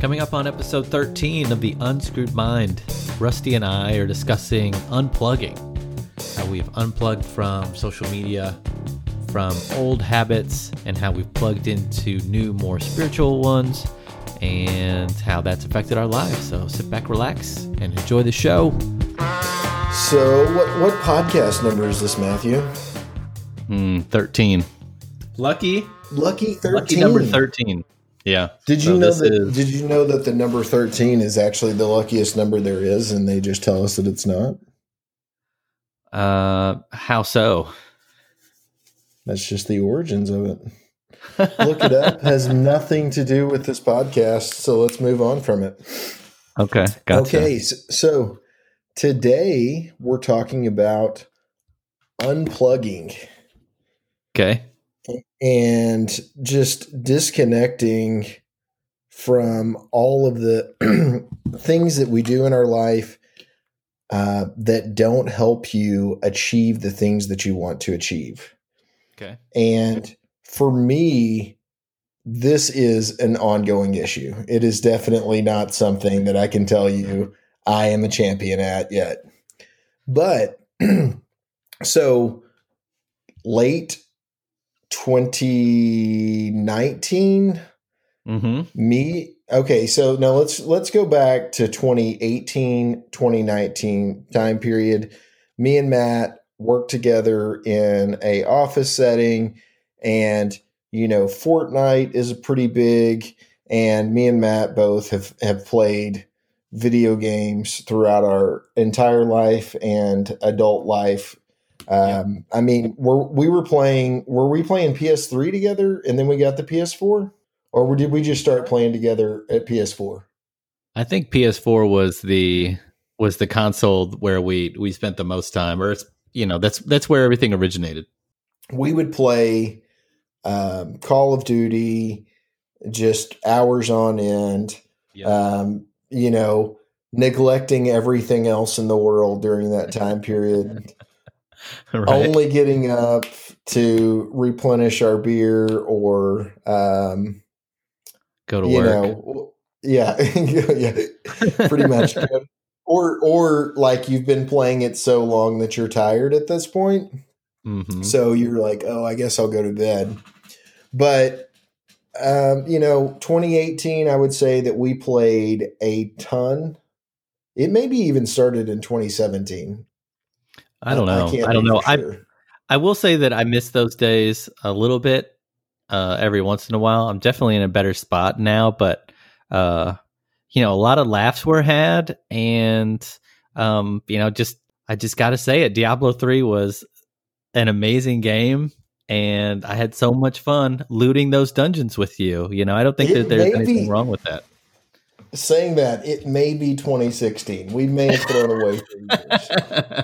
Coming up on episode 13 of The Unscrewed Mind, Rusty and I are discussing unplugging, how we've unplugged from social media, from old habits, and how we've plugged into new, more spiritual ones, and how that's affected our lives. So sit back, relax, and enjoy the show. So, what what podcast number is this, Matthew? Mm, 13. Lucky. Lucky thirteen. Lucky number 13. Yeah. Did you So know that? is- Did you know that the number thirteen is actually the luckiest number there is, and they just tell us that it's not? Uh, how so? That's just the origins of it. Look it up. Has nothing to do with this podcast. So let's move on from it. Okay. Gotcha. Okay, so today we're talking about unplugging Okay. And just disconnecting from all of the things that we do in our life uh, that don't help you achieve the things that you want to achieve. Okay. And for me, this is an ongoing issue. It is definitely not something that I can tell you I am a champion at yet. But so late 2019 Mm-hmm. me? Okay so now let's let's go back to 2018 2019 time period. Me and matt worked together in a office setting and you know fortnite is a pretty big and me and matt both have have played video games throughout our entire life and adult life um i mean were we were playing were we playing ps3 together and then we got the ps4 or did we just start playing together at PS4? I think PS4 was the was the console where we we spent the most time, or it's you know that's that's where everything originated. We would play um, Call of Duty just hours on end. Um, you know, neglecting everything else in the world during that time period. right. Only getting up to replenish our beer or um, Go to you work. know, yeah, yeah, pretty much. or or like you've been playing it so long that you're tired at this point. Mhm. So you're like, oh, I guess I'll go to bed. But um, you know, 2018, I would say that we played a ton. It maybe even started in 2017. I don't know. can't I, don't know. for I. I will say that I miss those days a little bit. Uh, every once in a while, I'm definitely in a better spot now, but uh, you know, a lot of laughs were had, and um, you know, just I just got to say it. Diablo three was an amazing game, and I had so much fun looting those dungeons with you. You know, I don't think It that there's anything be- wrong with that. Saying that, it may be 2016. We may have thrown away.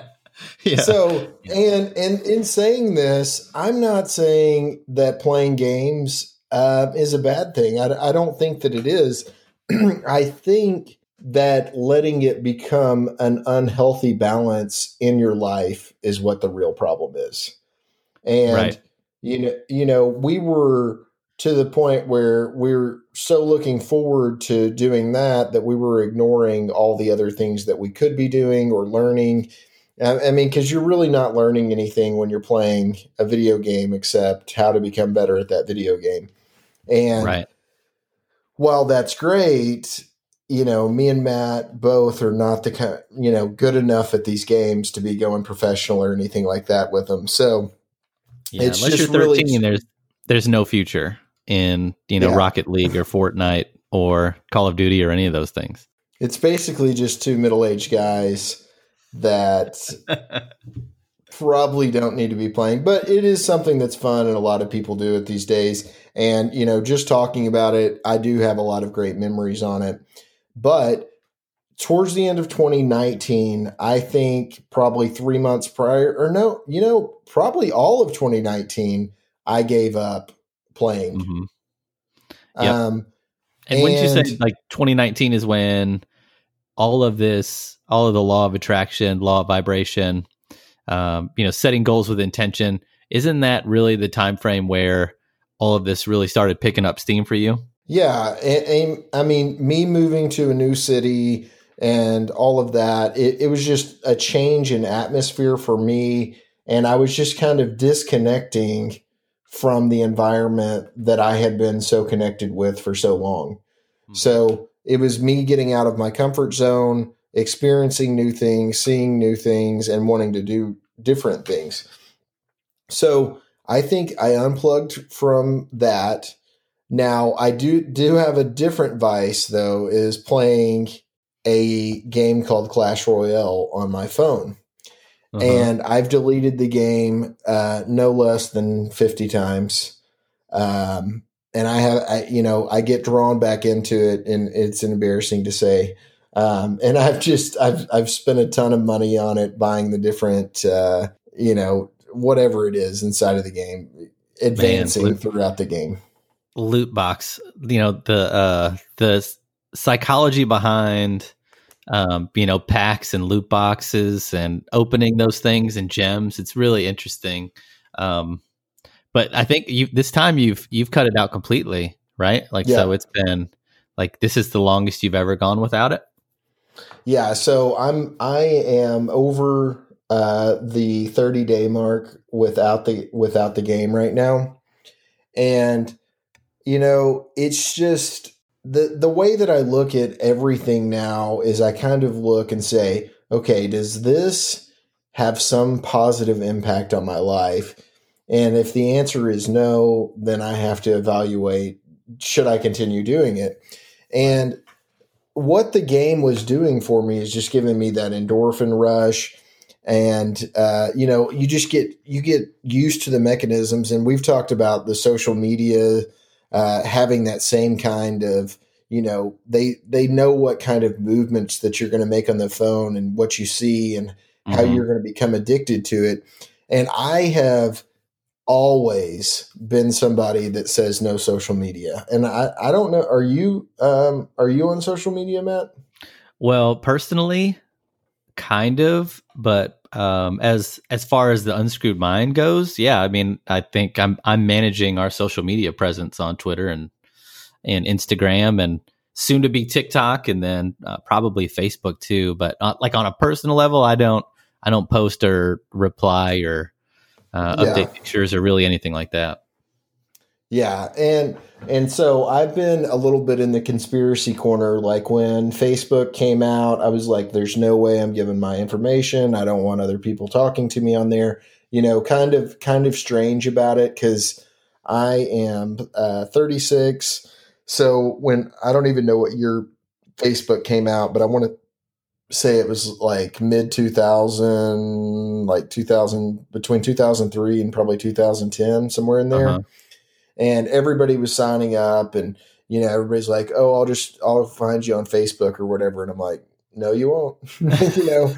yeah. So, and and in saying this, I'm not saying that playing games uh, is a bad thing. I, I don't think that it is. I think that letting it become an unhealthy balance in your life is what the real problem is. And Right. you know, you know, we were to the point where we're so looking forward to doing that that we were ignoring all the other things that we could be doing or learning. I I mean, because you're really not learning anything when you're playing a video game except how to become better at that video game. And right. while that's great, you know, me and Matt both are not the kind, you know, good enough at these games to be going professional or anything like that with them. So Yeah, It's unless just you're really- 13, there's there's no future in you know Yeah. Rocket League or Fortnite or Call of Duty or any of those things. it's basically just two middle aged guys that probably don't need to be playing, but it is something that's fun and a lot of people do it these days. And, you know, just talking about it, I do have a lot of great memories on it. But towards the end of 2019, I think probably three months prior, or no, you know, probably all of 2019, I gave up playing. Mhm. Yep. Um, And wouldn't you say like 2019 is when all of this, all of the law of attraction, law of vibration, um, you know, setting goals with intention, isn't that really the time frame where all of this really started picking up steam for you? Yeah, and, I mean, me moving to a new city and all of that, it, it was just a change in atmosphere for me, and I was just kind of disconnecting from the environment that I had been so connected with for so long. Mm-hmm. So it was me getting out of my comfort zone, experiencing new things, seeing new things, and wanting to do different things. So I think I unplugged from that. Now I do do have a different vice though, is playing a game called Clash Royale on my phone. Uh-huh. And I've deleted the game uh, no less than 50 times. Um, and I have, I, you know, I get drawn back into it, and it's embarrassing to say. Um, and I've just, I've, I've spent a ton of money on it, buying the different, uh, you know, whatever it is inside of the game, advancing Man, throughout the game. Loot box, you know, the uh, the psychology behind um, you know, packs and loot boxes and opening those things and gems. It's really interesting. Um, but I think you this time you've you've cut it out completely, right? Like yeah. so it's been like this is the longest you've ever gone without it. Yeah, so I'm I am over uh the 30 day mark without the without the game right now. And you know, it's just the the way that I look at everything now is I kind of look and say, okay, does this have some positive impact on my life? And if the answer is no, then I have to evaluate should I continue doing it? And what the game was doing for me is just giving me that endorphin rush and uh, you know you just get you get used to the mechanisms and we've talked about the social media uh, having that same kind of you know they they know what kind of movements that you're going to make on the phone and what you see and mm-hmm. how you're going to become addicted to it and i have always been somebody that says no social media and i i don't know are you um are you on social media matt well personally kind of but um, as as far as the unscrewed mind goes, yeah, I mean, I think I'm I'm managing our social media presence on Twitter and and Instagram and soon to be TikTok and then uh, probably Facebook too. But uh, like on a personal level, I don't I don't post or reply or uh, yeah. update pictures or really anything like that. Yeah, and and so I've been a little bit in the conspiracy corner. Like when Facebook came out, I was like, "There's no way I'm giving my information. I don't want other people talking to me on there." You know, kind of kind of strange about it because I am uh, 36. So when I don't even know what year Facebook came out, but I want to say it was like mid 2000, like 2000, between 2003 and probably 2010, somewhere in there. Uh-huh. And everybody was signing up and you know everybody's like oh i'll just i'll find you on facebook or whatever. And i'm like no you won't. You know?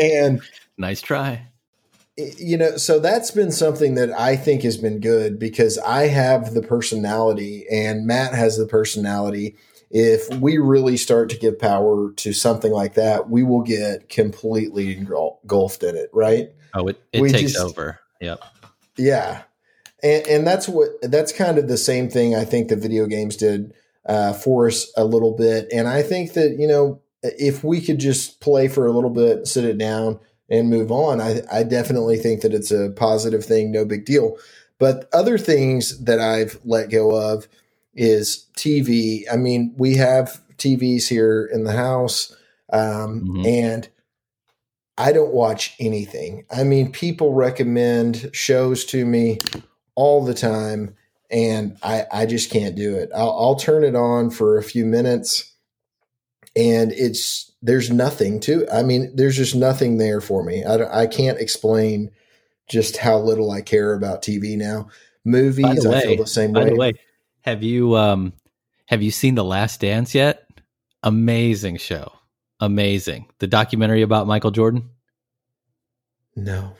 And nice try. You know so that's been something that i think has been good because i have the personality and matt has the personality if we really start to give power to something like that we will get completely engulfed in it right oh it, it takes just, over yep yeah and, and that's what that's kind of the same thing I think the video games did uh, for us a little bit. And I think that you know if we could just play for a little bit, sit it down, and move on, I, I definitely think that it's a positive thing, no big deal. But other things that I've let go of is TV. I mean, we have TVs here in the house, um, mm-hmm. and I don't watch anything. I mean, people recommend shows to me all the time and I, I just can't do it. I'll, I'll turn it on for a few minutes and it's there's nothing to I mean there's just nothing there for me. I, I can't explain just how little I care about TV now. Movies, way, I feel the same way. Way, have you um have you seen The Last Dance yet? Amazing show. Amazing. The documentary about Michael Jordan? No.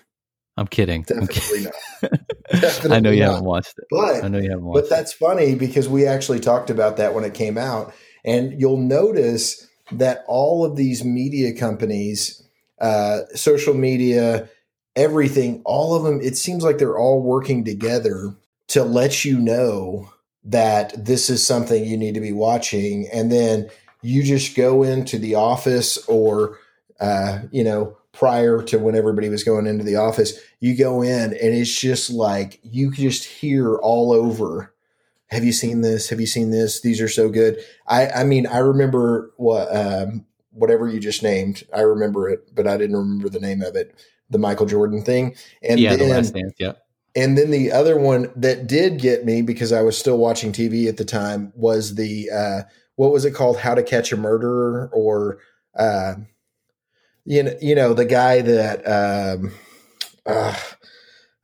I'm kidding. Definitely I'm kidding. not. Definitely I know you not. haven't watched it. But I know you haven't watched But that's it. funny because we actually talked about that when it came out. And you'll notice that all of these media companies, uh, social media, everything, all of them, it seems like they're all working together to let you know that this is something you need to be watching. And then you just go into the office or, uh, you know, prior to when everybody was going into the office, you go in and it's just like you just hear all over. Have you seen this? Have you seen this? These are so good. I, I mean, I remember what um, whatever you just named. I remember it, but I didn't remember the name of it. The Michael Jordan thing, and yeah, then, the last dance, yeah. And then the other one that did get me because I was still watching TV at the time was the uh, what was it called? How to Catch a Murderer, or uh, you know, you know, the guy that um, uh,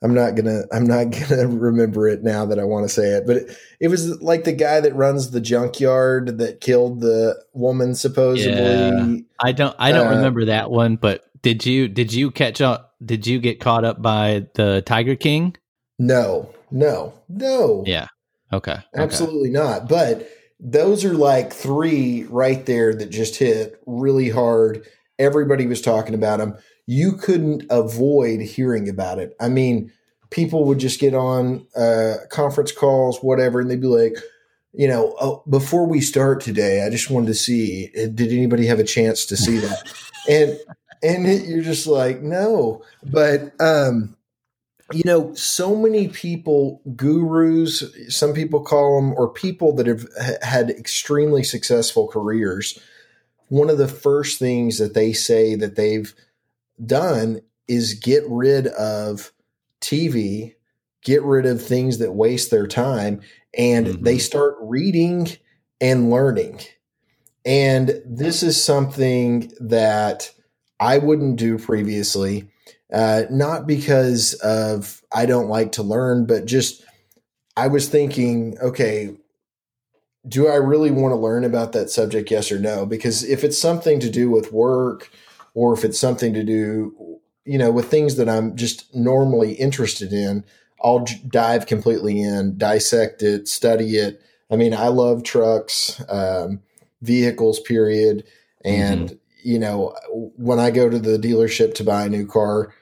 I'm not gonna I'm not gonna remember it now that I want to say it, but it, it, was like the guy that runs the junkyard that killed the woman supposedly. Yeah. I don't I don't uh, remember that one, but did you did you catch up? Did you get caught up by the Tiger King? No, no, no. Yeah. Okay. Absolutely okay. not. But those are like three right there that just hit really hard. Everybody was talking about them. You couldn't avoid hearing about it. I mean, people would just get on uh, conference calls, whatever, and they'd be like, you know, oh, before we start today, I just wanted to see, uh, did anybody have a chance to see that? and and it, you're just like, no. But um, you know, so many people, gurus, some people call them, or people that have had extremely successful careers. One of the first things that they say that they've done is get rid of TV, get rid of things that waste their time, and mm-hmm. they start reading and learning. And this is something that I wouldn't do previously uh, not because of I don't like to learn, but just I was thinking, okay, do I really want to learn about that subject? Yes or no? Because if it's something to do with work, or if it's something to do, you know, with things that I'm just normally interested in, I'll dive completely in, dissect it, study it. I mean, I love trucks, um, vehicles, period. And, mm-hmm. You know, when I go to the dealership to buy a new car,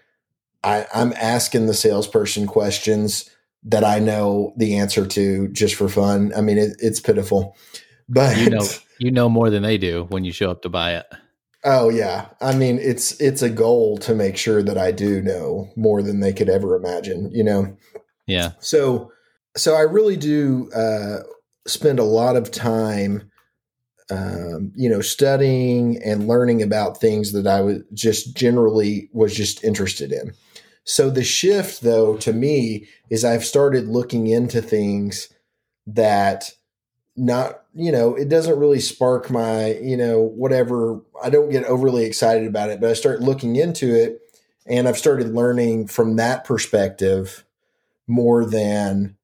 I, I'm asking the salesperson questions that I know the answer to just for fun. I mean, it, it's pitiful, but you know, you know more than they do when you show up to buy it. Oh yeah, I mean, it's it's a goal to make sure that I do know more than they could ever imagine. You know. Yeah. So, so I really do uh, spend a lot of time um, you know, studying and learning about things that I was just generally was just interested in. So the shift, though, to me is I've started looking into things that not, you know, it doesn't really spark my, you know, whatever. I don't get overly excited about it, but I start looking into it and I've started learning from that perspective more than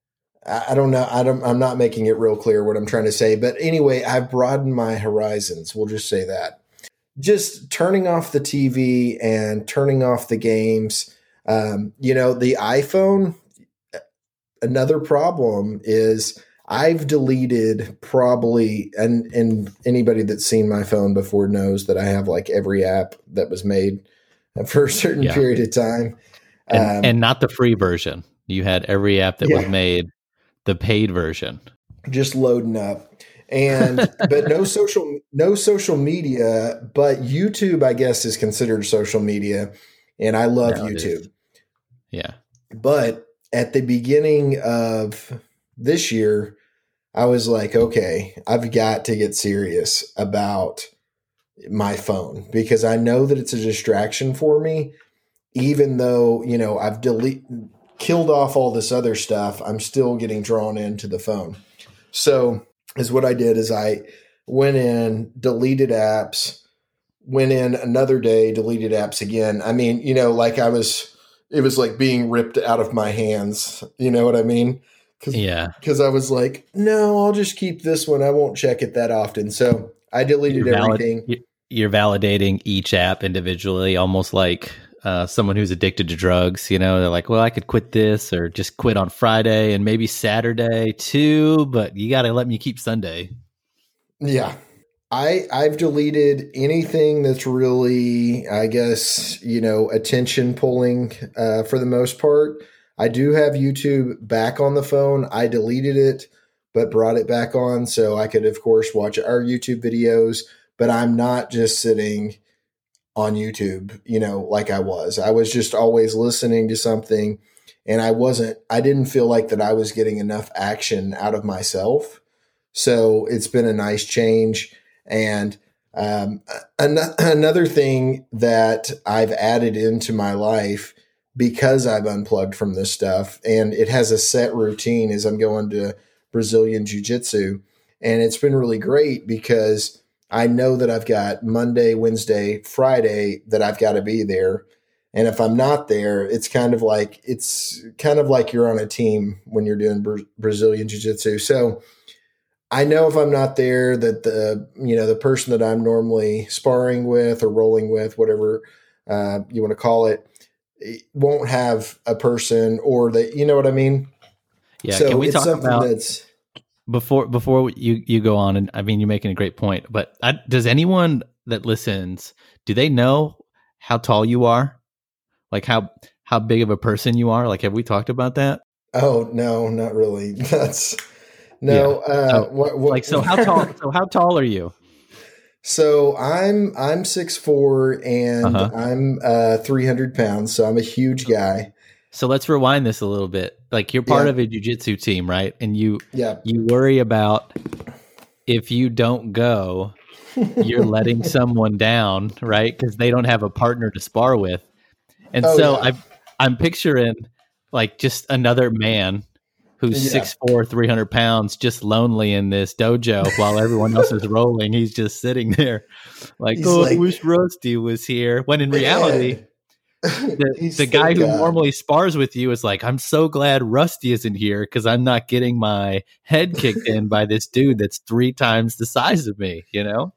I don't know. I don't, I'm not making it real clear what I'm trying to say. But anyway, I've broadened my horizons. We'll just say that. Just turning off the TV and turning off the games um, you know, the iPhone, another problem is I've deleted probably, and, and anybody that's seen my phone before knows that I have like every app that was made for a certain yeah. period of time. And, um, and, not the free version. You had every app that yeah. was made, the paid version. Just loading up. and but no social no social media but youtube i guess is considered social media and i love no, youtube yeah. But at the beginning of this year, I was like, okay, I've got to get serious about my phone because I know that it's a distraction for me. Even though, you know, I've delete killed off all this other stuff, I'm still getting drawn into the phone. So, is what I did is I went in, deleted apps, went in another day, deleted apps again. I mean, you know, like I was it was like being ripped out of my hands. You know what I mean? Cause, yeah. Because I was like, no, I'll just keep this one. I won't check it that often. So I deleted you're everything. You're validating each app individually, almost like uh, someone who's addicted to drugs. You know, they're like, well, I could quit this or just quit on Friday and maybe Saturday too, but you got to let me keep Sunday. Yeah. I I've deleted anything that's really, I guess, you know, attention pulling uh, for the most part. I do have YouTube back on the phone. I deleted it but brought it back on so I could, of course, watch our YouTube videos. But I'm not just sitting on YouTube, you know, like I was. I was just always listening to something and I wasn't, I didn't feel like that I was getting enough action out of myself. So it's been a nice change. And um, an- another thing that I've added into my life because I've unplugged from this stuff and it has a set routine is I'm going to Brazilian Jiu Jitsu. And it's been really great because I know that I've got Monday, Wednesday, Friday that I've got to be there. And if I'm not there, it's kind of like it's kind of like you're on a team when you're doing Bra- Brazilian jiu-jitsu. So I know if I'm not there that the you know the person that I'm normally sparring with or rolling with, whatever uh, you want to call it, it, won't have a person or that you know what I mean. Yeah, so can we talk about that's before before you you go on and i mean you're making a great point but I, does anyone that listens do they know how tall you are? Like how how big of a person you are? Like have we talked about that? Oh no not really. That's no yeah. uh what, what, like so how tall so how tall are you? So i'm i'm six four and uh-huh. i'm uh 300 pounds so i'm a huge guy so let's rewind this a little bit. Like you're part yeah. of a jujitsu team, right? And you yeah. you worry about if you don't go, you're letting someone down, right? Because they don't have a partner to spar with. And oh, so yeah. I I'm picturing like just another man who's six yeah. four, three hundred pounds, just lonely in this dojo while everyone else is rolling. He's just sitting there, like, He's oh, like, I wish Rusty was here. When in reality, the, the guy who normally spars with you is like, I'm so glad Rusty isn't here because I'm not getting my head kicked in by this dude that's three times the size of me, you know?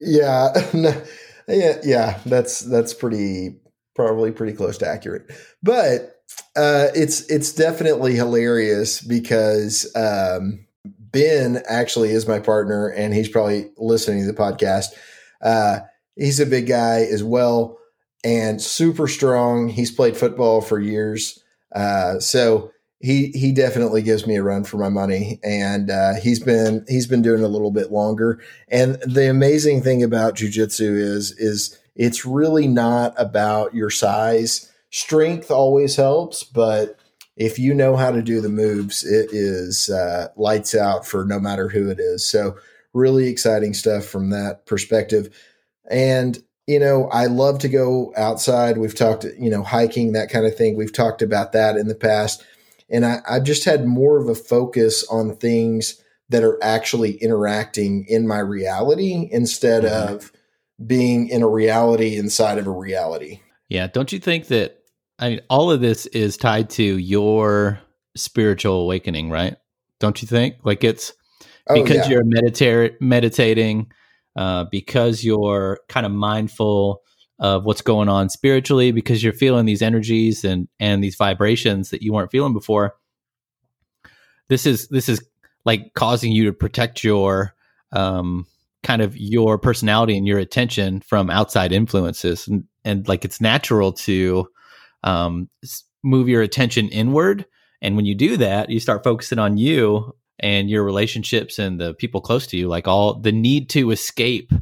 Yeah. yeah, yeah, that's that's pretty probably pretty close to accurate. But uh, it's it's definitely hilarious because um, Ben actually is my partner and he's probably listening to the podcast. Uh, he's a big guy as well and super strong. He's played football for years, uh, so he he definitely gives me a run for my money. And uh, he's been he's been doing a little bit longer. And the amazing thing about jujitsu is is it's really not about your size. Strength always helps, but if you know how to do the moves, it is uh, lights out for no matter who it is. So really exciting stuff from that perspective. And you know, I love to go outside. We've talked, you know, hiking, that kind of thing. We've talked about that in the past. And I, I've just had more of a focus on things that are actually interacting in my reality instead mm-hmm. of being in a reality inside of a reality. Yeah. Don't you think that I mean all of this is tied to your spiritual awakening, right? Don't you think? Like it's oh, because oh, yeah. you're medita- meditating uh, because you're kind of mindful of what's going on spiritually because you're feeling these energies and and these vibrations that you weren't feeling before this is this is like causing you to protect your um kind of your personality and your attention from outside influences. And and like it's natural to um move your attention inward. And when you do that you start focusing on you and your relationships and the people close to you like all the need to escape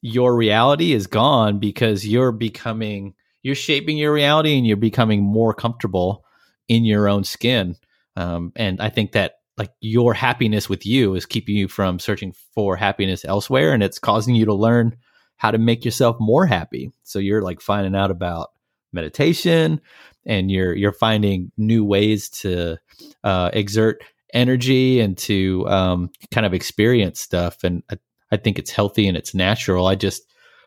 your reality is gone because you're becoming you're shaping your reality and you're becoming more comfortable in your own skin. Um, and i think that like your happiness with you is keeping you from searching for happiness elsewhere and it's causing you to learn how to make yourself more happy. So you're like finding out about meditation and you're you're finding new ways to uh, exert energy and to um, kind of experience stuff. And I, I, think it's healthy and it's natural. I just,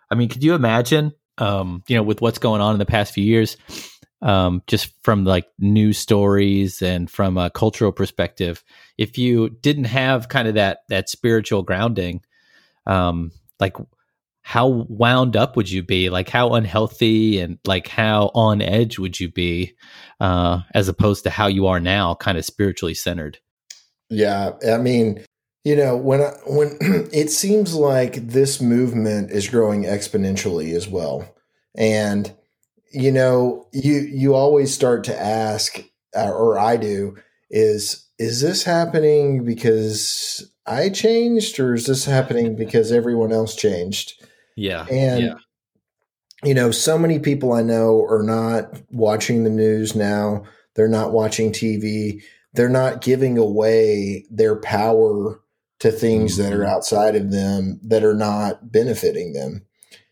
I mean, could you imagine, um, you know, with what's going on in the past few years, um, just from like news stories and from a cultural perspective, if you didn't have kind of that that spiritual grounding, um, like how wound up would you be? Like how unhealthy and like how on edge would you be, uh, as opposed to how you are now, kind of spiritually centered? Yeah, I mean, you know, when I, when it seems like this movement is growing exponentially as well, and you know, you you always start to ask, uh, or I do, is is this happening because I changed or is this happening because everyone else changed? Yeah. And yeah. you know, so many people I know are not watching the news now. They're not watching TV. They're not giving away their power to things mm-hmm. that are mm-hmm. outside of them that are not benefiting them.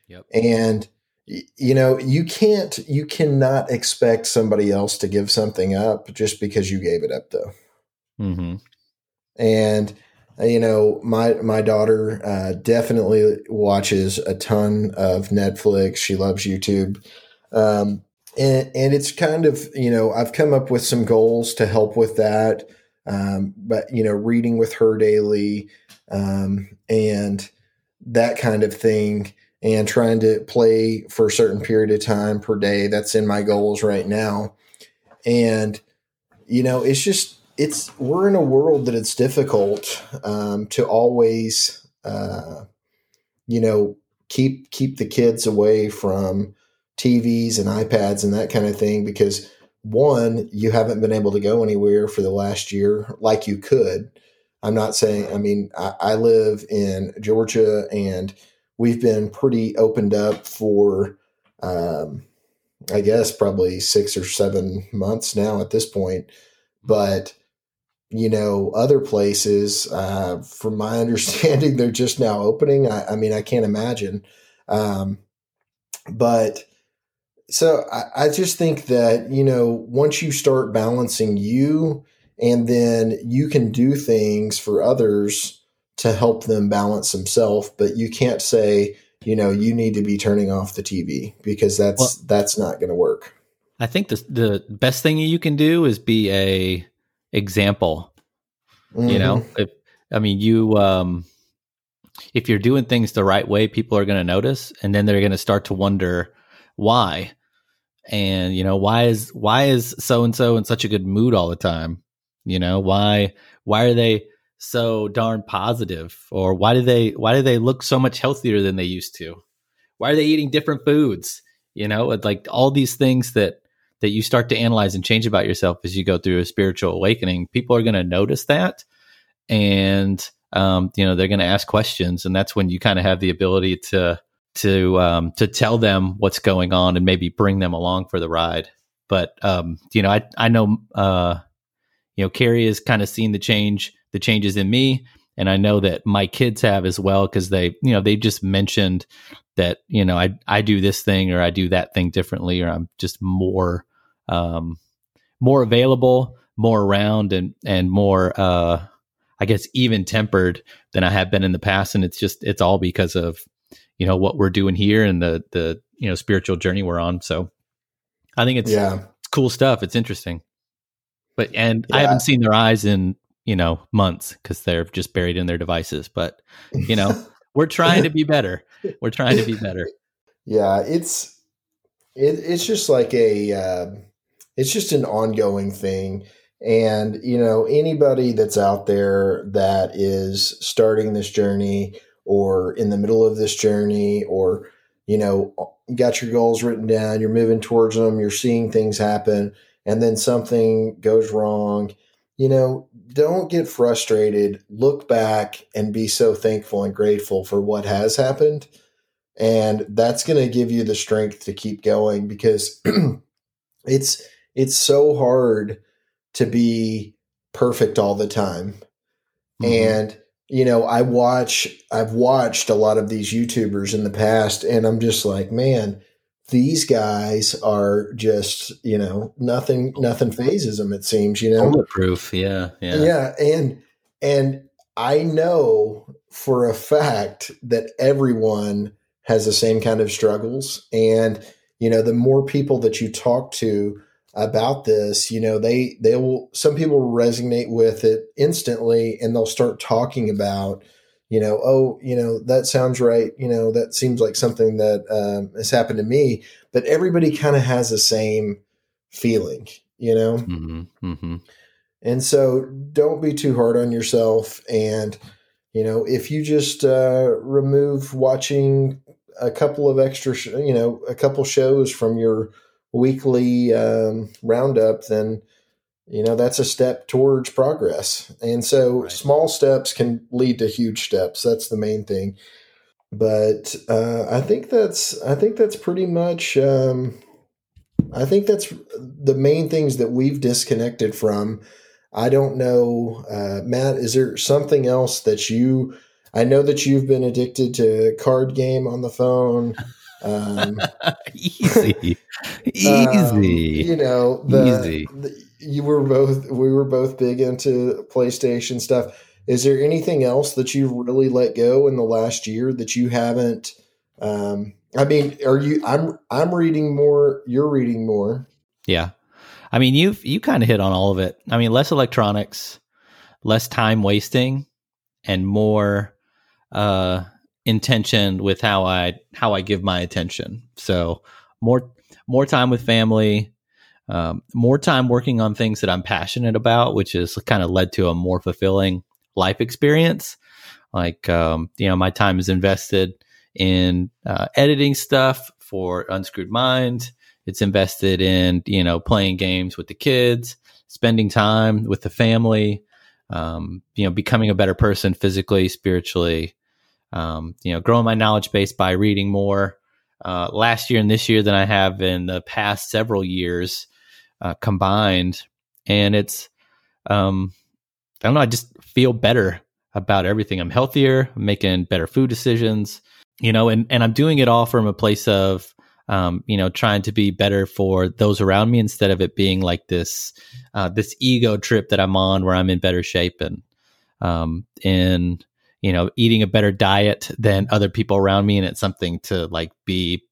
Yep. And you know, you can't you cannot expect somebody else to give something up just because you gave it up though. Mm-hmm. And uh, you know, my my daughter uh, definitely watches a ton of Netflix. She loves YouTube, um, and and it's kind of you know I've come up with some goals to help with that. Um, but you know, reading with her daily, um, and that kind of thing, and trying to play for a certain period of time per day. That's in my goals right now, and you know, it's just it's we're in a world that it's difficult um, to always uh, you know keep keep the kids away from TVs and iPads and that kind of thing because one you haven't been able to go anywhere for the last year like you could i'm not saying i mean i, I live in georgia and we've been pretty opened up for um, i guess probably six or seven months now at this point but you know, other places, uh, from my understanding, they're just now opening. I, I mean, I can't imagine. Um, but so I, I just think that, you know, once you start balancing you and then you can do things for others to help them balance themselves, but you can't say, you know, you need to be turning off the TV because that's well, that's not going to work. I think the the best thing you can do is be a example. Mm-hmm. You know, mm-hmm. if I mean you um if you're doing things the right way, people are going to notice and then they're going to start to wonder why. And you know, why is why is so and so in such a good mood all the time? You know, why why are they so darn positive or why do they why do they look so much healthier than they used to? Why are they eating different foods? You know, like all these things that that you start to analyze and change about yourself as you go through a spiritual awakening, people are going to notice that. And, um, you know, they're going to ask questions. And that's when you kind of have the ability to, to, um, to tell them what's going on and maybe bring them along for the ride. But, um, you know, I, I know, uh, you know, Carrie has kind of seen the change, the changes in me. And I know that my kids have as well because they, you know, they just mentioned that you know I I do this thing or I do that thing differently or I'm just more um, more available, more around, and and more uh, I guess even tempered than I have been in the past. And it's just it's all because of you know what we're doing here and the the you know spiritual journey we're on. So I think it's yeah cool stuff. It's interesting. But and yeah. I haven't seen their eyes in you know months because they're just buried in their devices. But you know we're trying to be better. We're trying to be better. Yeah, it's it, it's just like a uh, it's just an ongoing thing. And, you know, anybody that's out there that is starting this journey or in the middle of this journey or, you know, got your goals written down, you're moving towards them, you're seeing things happen, and then something goes wrong, you know, don't get frustrated. Look back and be so thankful and grateful for what has happened. And that's going to give you the strength to keep going because it's it's so hard to be perfect all the time. Mm-hmm. And you know, I watch I've watched a lot of these YouTubers in the past and I'm just like, man, these guys are just, you know, nothing nothing fazes them it seems, you know. Proof, yeah, yeah. Yeah, and and I know for a fact that everyone has the same kind of struggles and you know, the more people that you talk to about this, you know, they they will some people resonate with it instantly and they'll start talking about, you know, oh, you know, that sounds right, you know, that seems like something that um, has happened to me, but everybody kind of has the same feeling, you know. Mm-hmm, mm-hmm. And so don't be too hard on yourself and you know, if you just uh, remove watching a couple of extra, sh- you know, a couple shows from your weekly um, roundup, then you know that's a step towards progress. And so Right. small steps can lead to huge steps. That's the main thing. But uh, i think that's i think that's pretty much um, i think that's the main things that we've disconnected from. I don't know uh, matt is there something else that you i know that you've been addicted to card game on the phone um, Easy. um, Easy. you know, the, Easy. the- you were both we were both big into PlayStation stuff. Is there anything else that you've really let go in the last year that you haven't? Um, I mean, are you? I'm I'm reading more. You're reading more. Yeah. I mean, you've you kind of hit on all of it. I mean, less electronics, less time wasting, and more uh intention with how I how I give my attention. So, more more time with family, um, more time working on things that I'm passionate about, which has kind of led to a more fulfilling life experience. Like, um, you know, my time is invested in uh, editing stuff for Unscrewed Mind. It's invested in, you know, playing games with the kids, spending time with the family, um, you know, becoming a better person physically, spiritually, um, you know, growing my knowledge base by reading more uh, last year and this year than I have in the past several years uh, combined. And it's, um, I don't know, I just feel better about everything. I'm healthier, I'm making better food decisions, you know, and, and I'm doing it all from a place of, um, you know, trying to be better for those around me instead of it being like this, uh, this ego trip that I'm on where I'm in better shape and, um, in, you know, eating a better diet than other people around me. And it's something to like be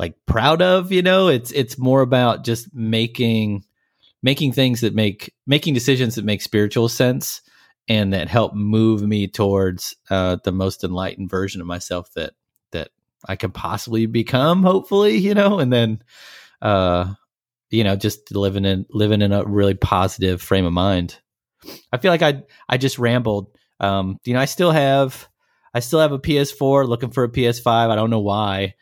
like proud of, you know, it's, it's more about just making, making things that make, making decisions that make spiritual sense and that help move me towards, uh, the most enlightened version of myself that, that I can possibly become, hopefully, you know, and then, uh, you know, just living in living in a really positive frame of mind. I feel like I I just rambled. Um, you know, I still have I still have a PS4, looking for a PS5. I don't know why.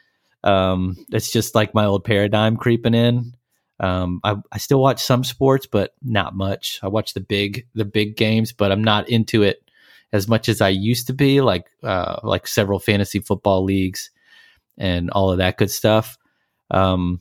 Um, it's just like my old paradigm creeping in. Um, I, I still watch some sports, but not much. I watch the big the big games, but I'm not into it as much as I used to be. Like uh, like several fantasy football leagues and all of that good stuff. Um,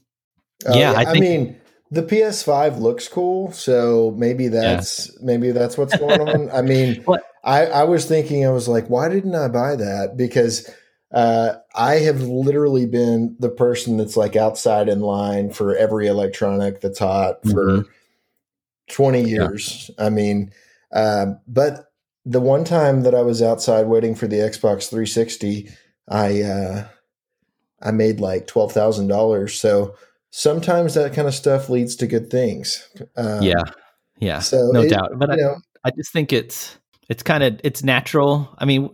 Uh, Yeah, I I, think- mean the PS5 looks cool, so maybe that's maybe that's what's going on. I mean, What? I I was thinking I was like, why didn't I buy that? Because uh, I have literally been the person that's like outside in line for every electronic that's hot for Mhm. 20 years. I mean, uh, but the one time that I was outside waiting for the Xbox 360, I uh, I made like twelve thousand dollars. So sometimes that kind of stuff leads to good things. Um, yeah, yeah, So no it- doubt. But I, know, I just think it's it's kind of it's natural. I mean,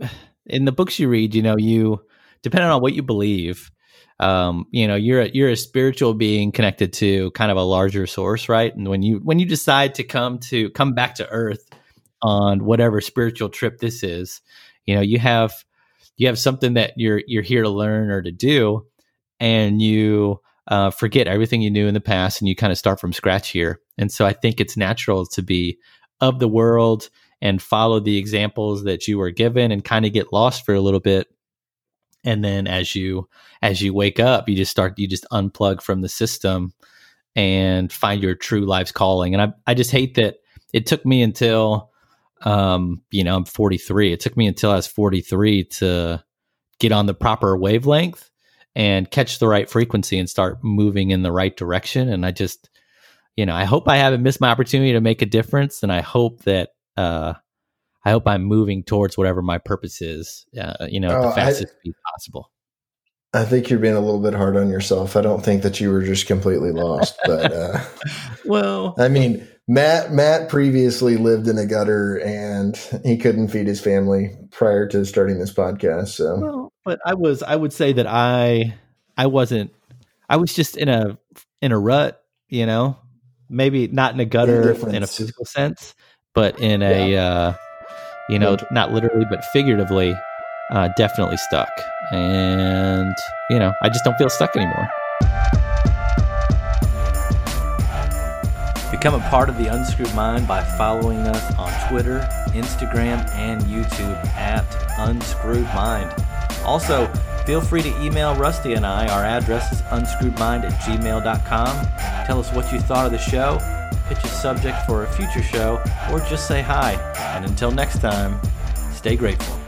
in the books you read, you know, you depending on what you believe, um, you know, you're a, you're a spiritual being connected to kind of a larger source, right? And when you when you decide to come to come back to Earth on whatever spiritual trip this is, you know, you have you have something that you're you're here to learn or to do, and you uh, forget everything you knew in the past, and you kind of start from scratch here. And so I think it's natural to be of the world and follow the examples that you were given and kind of get lost for a little bit. And then as you as you wake up you just start you just unplug from the system and find your true life's calling. And i i just hate that it took me until um you know i'm 43 it took me until i was 43 to get on the proper wavelength and catch the right frequency and start moving in the right direction. And i just you know i hope i haven't missed my opportunity to make a difference. And i hope that uh i hope i'm moving towards whatever my purpose is uh, you know at Oh, the I- fastest speed possible I think you're being a little bit hard on yourself. I don't think that you were just completely lost, but uh, well I mean, Matt Matt previously lived in a gutter and he couldn't feed his family prior to starting this podcast. So Well, but I was I would say that I I wasn't I was just in a in a rut, you know. Maybe not in a gutter in a physical sense, but in a uh you know, not literally but figuratively uh definitely stuck. And you know, I just don't feel stuck anymore. Become a part of the Unscrewed Mind by following us on Twitter, Instagram, and YouTube at Unscrewed Mind. Also, feel free to email Rusty and I. Our address is unscrewedmind at gmail.com. Tell us what you thought of the show, pitch a subject for a future show, or just say hi. And until next time, stay grateful.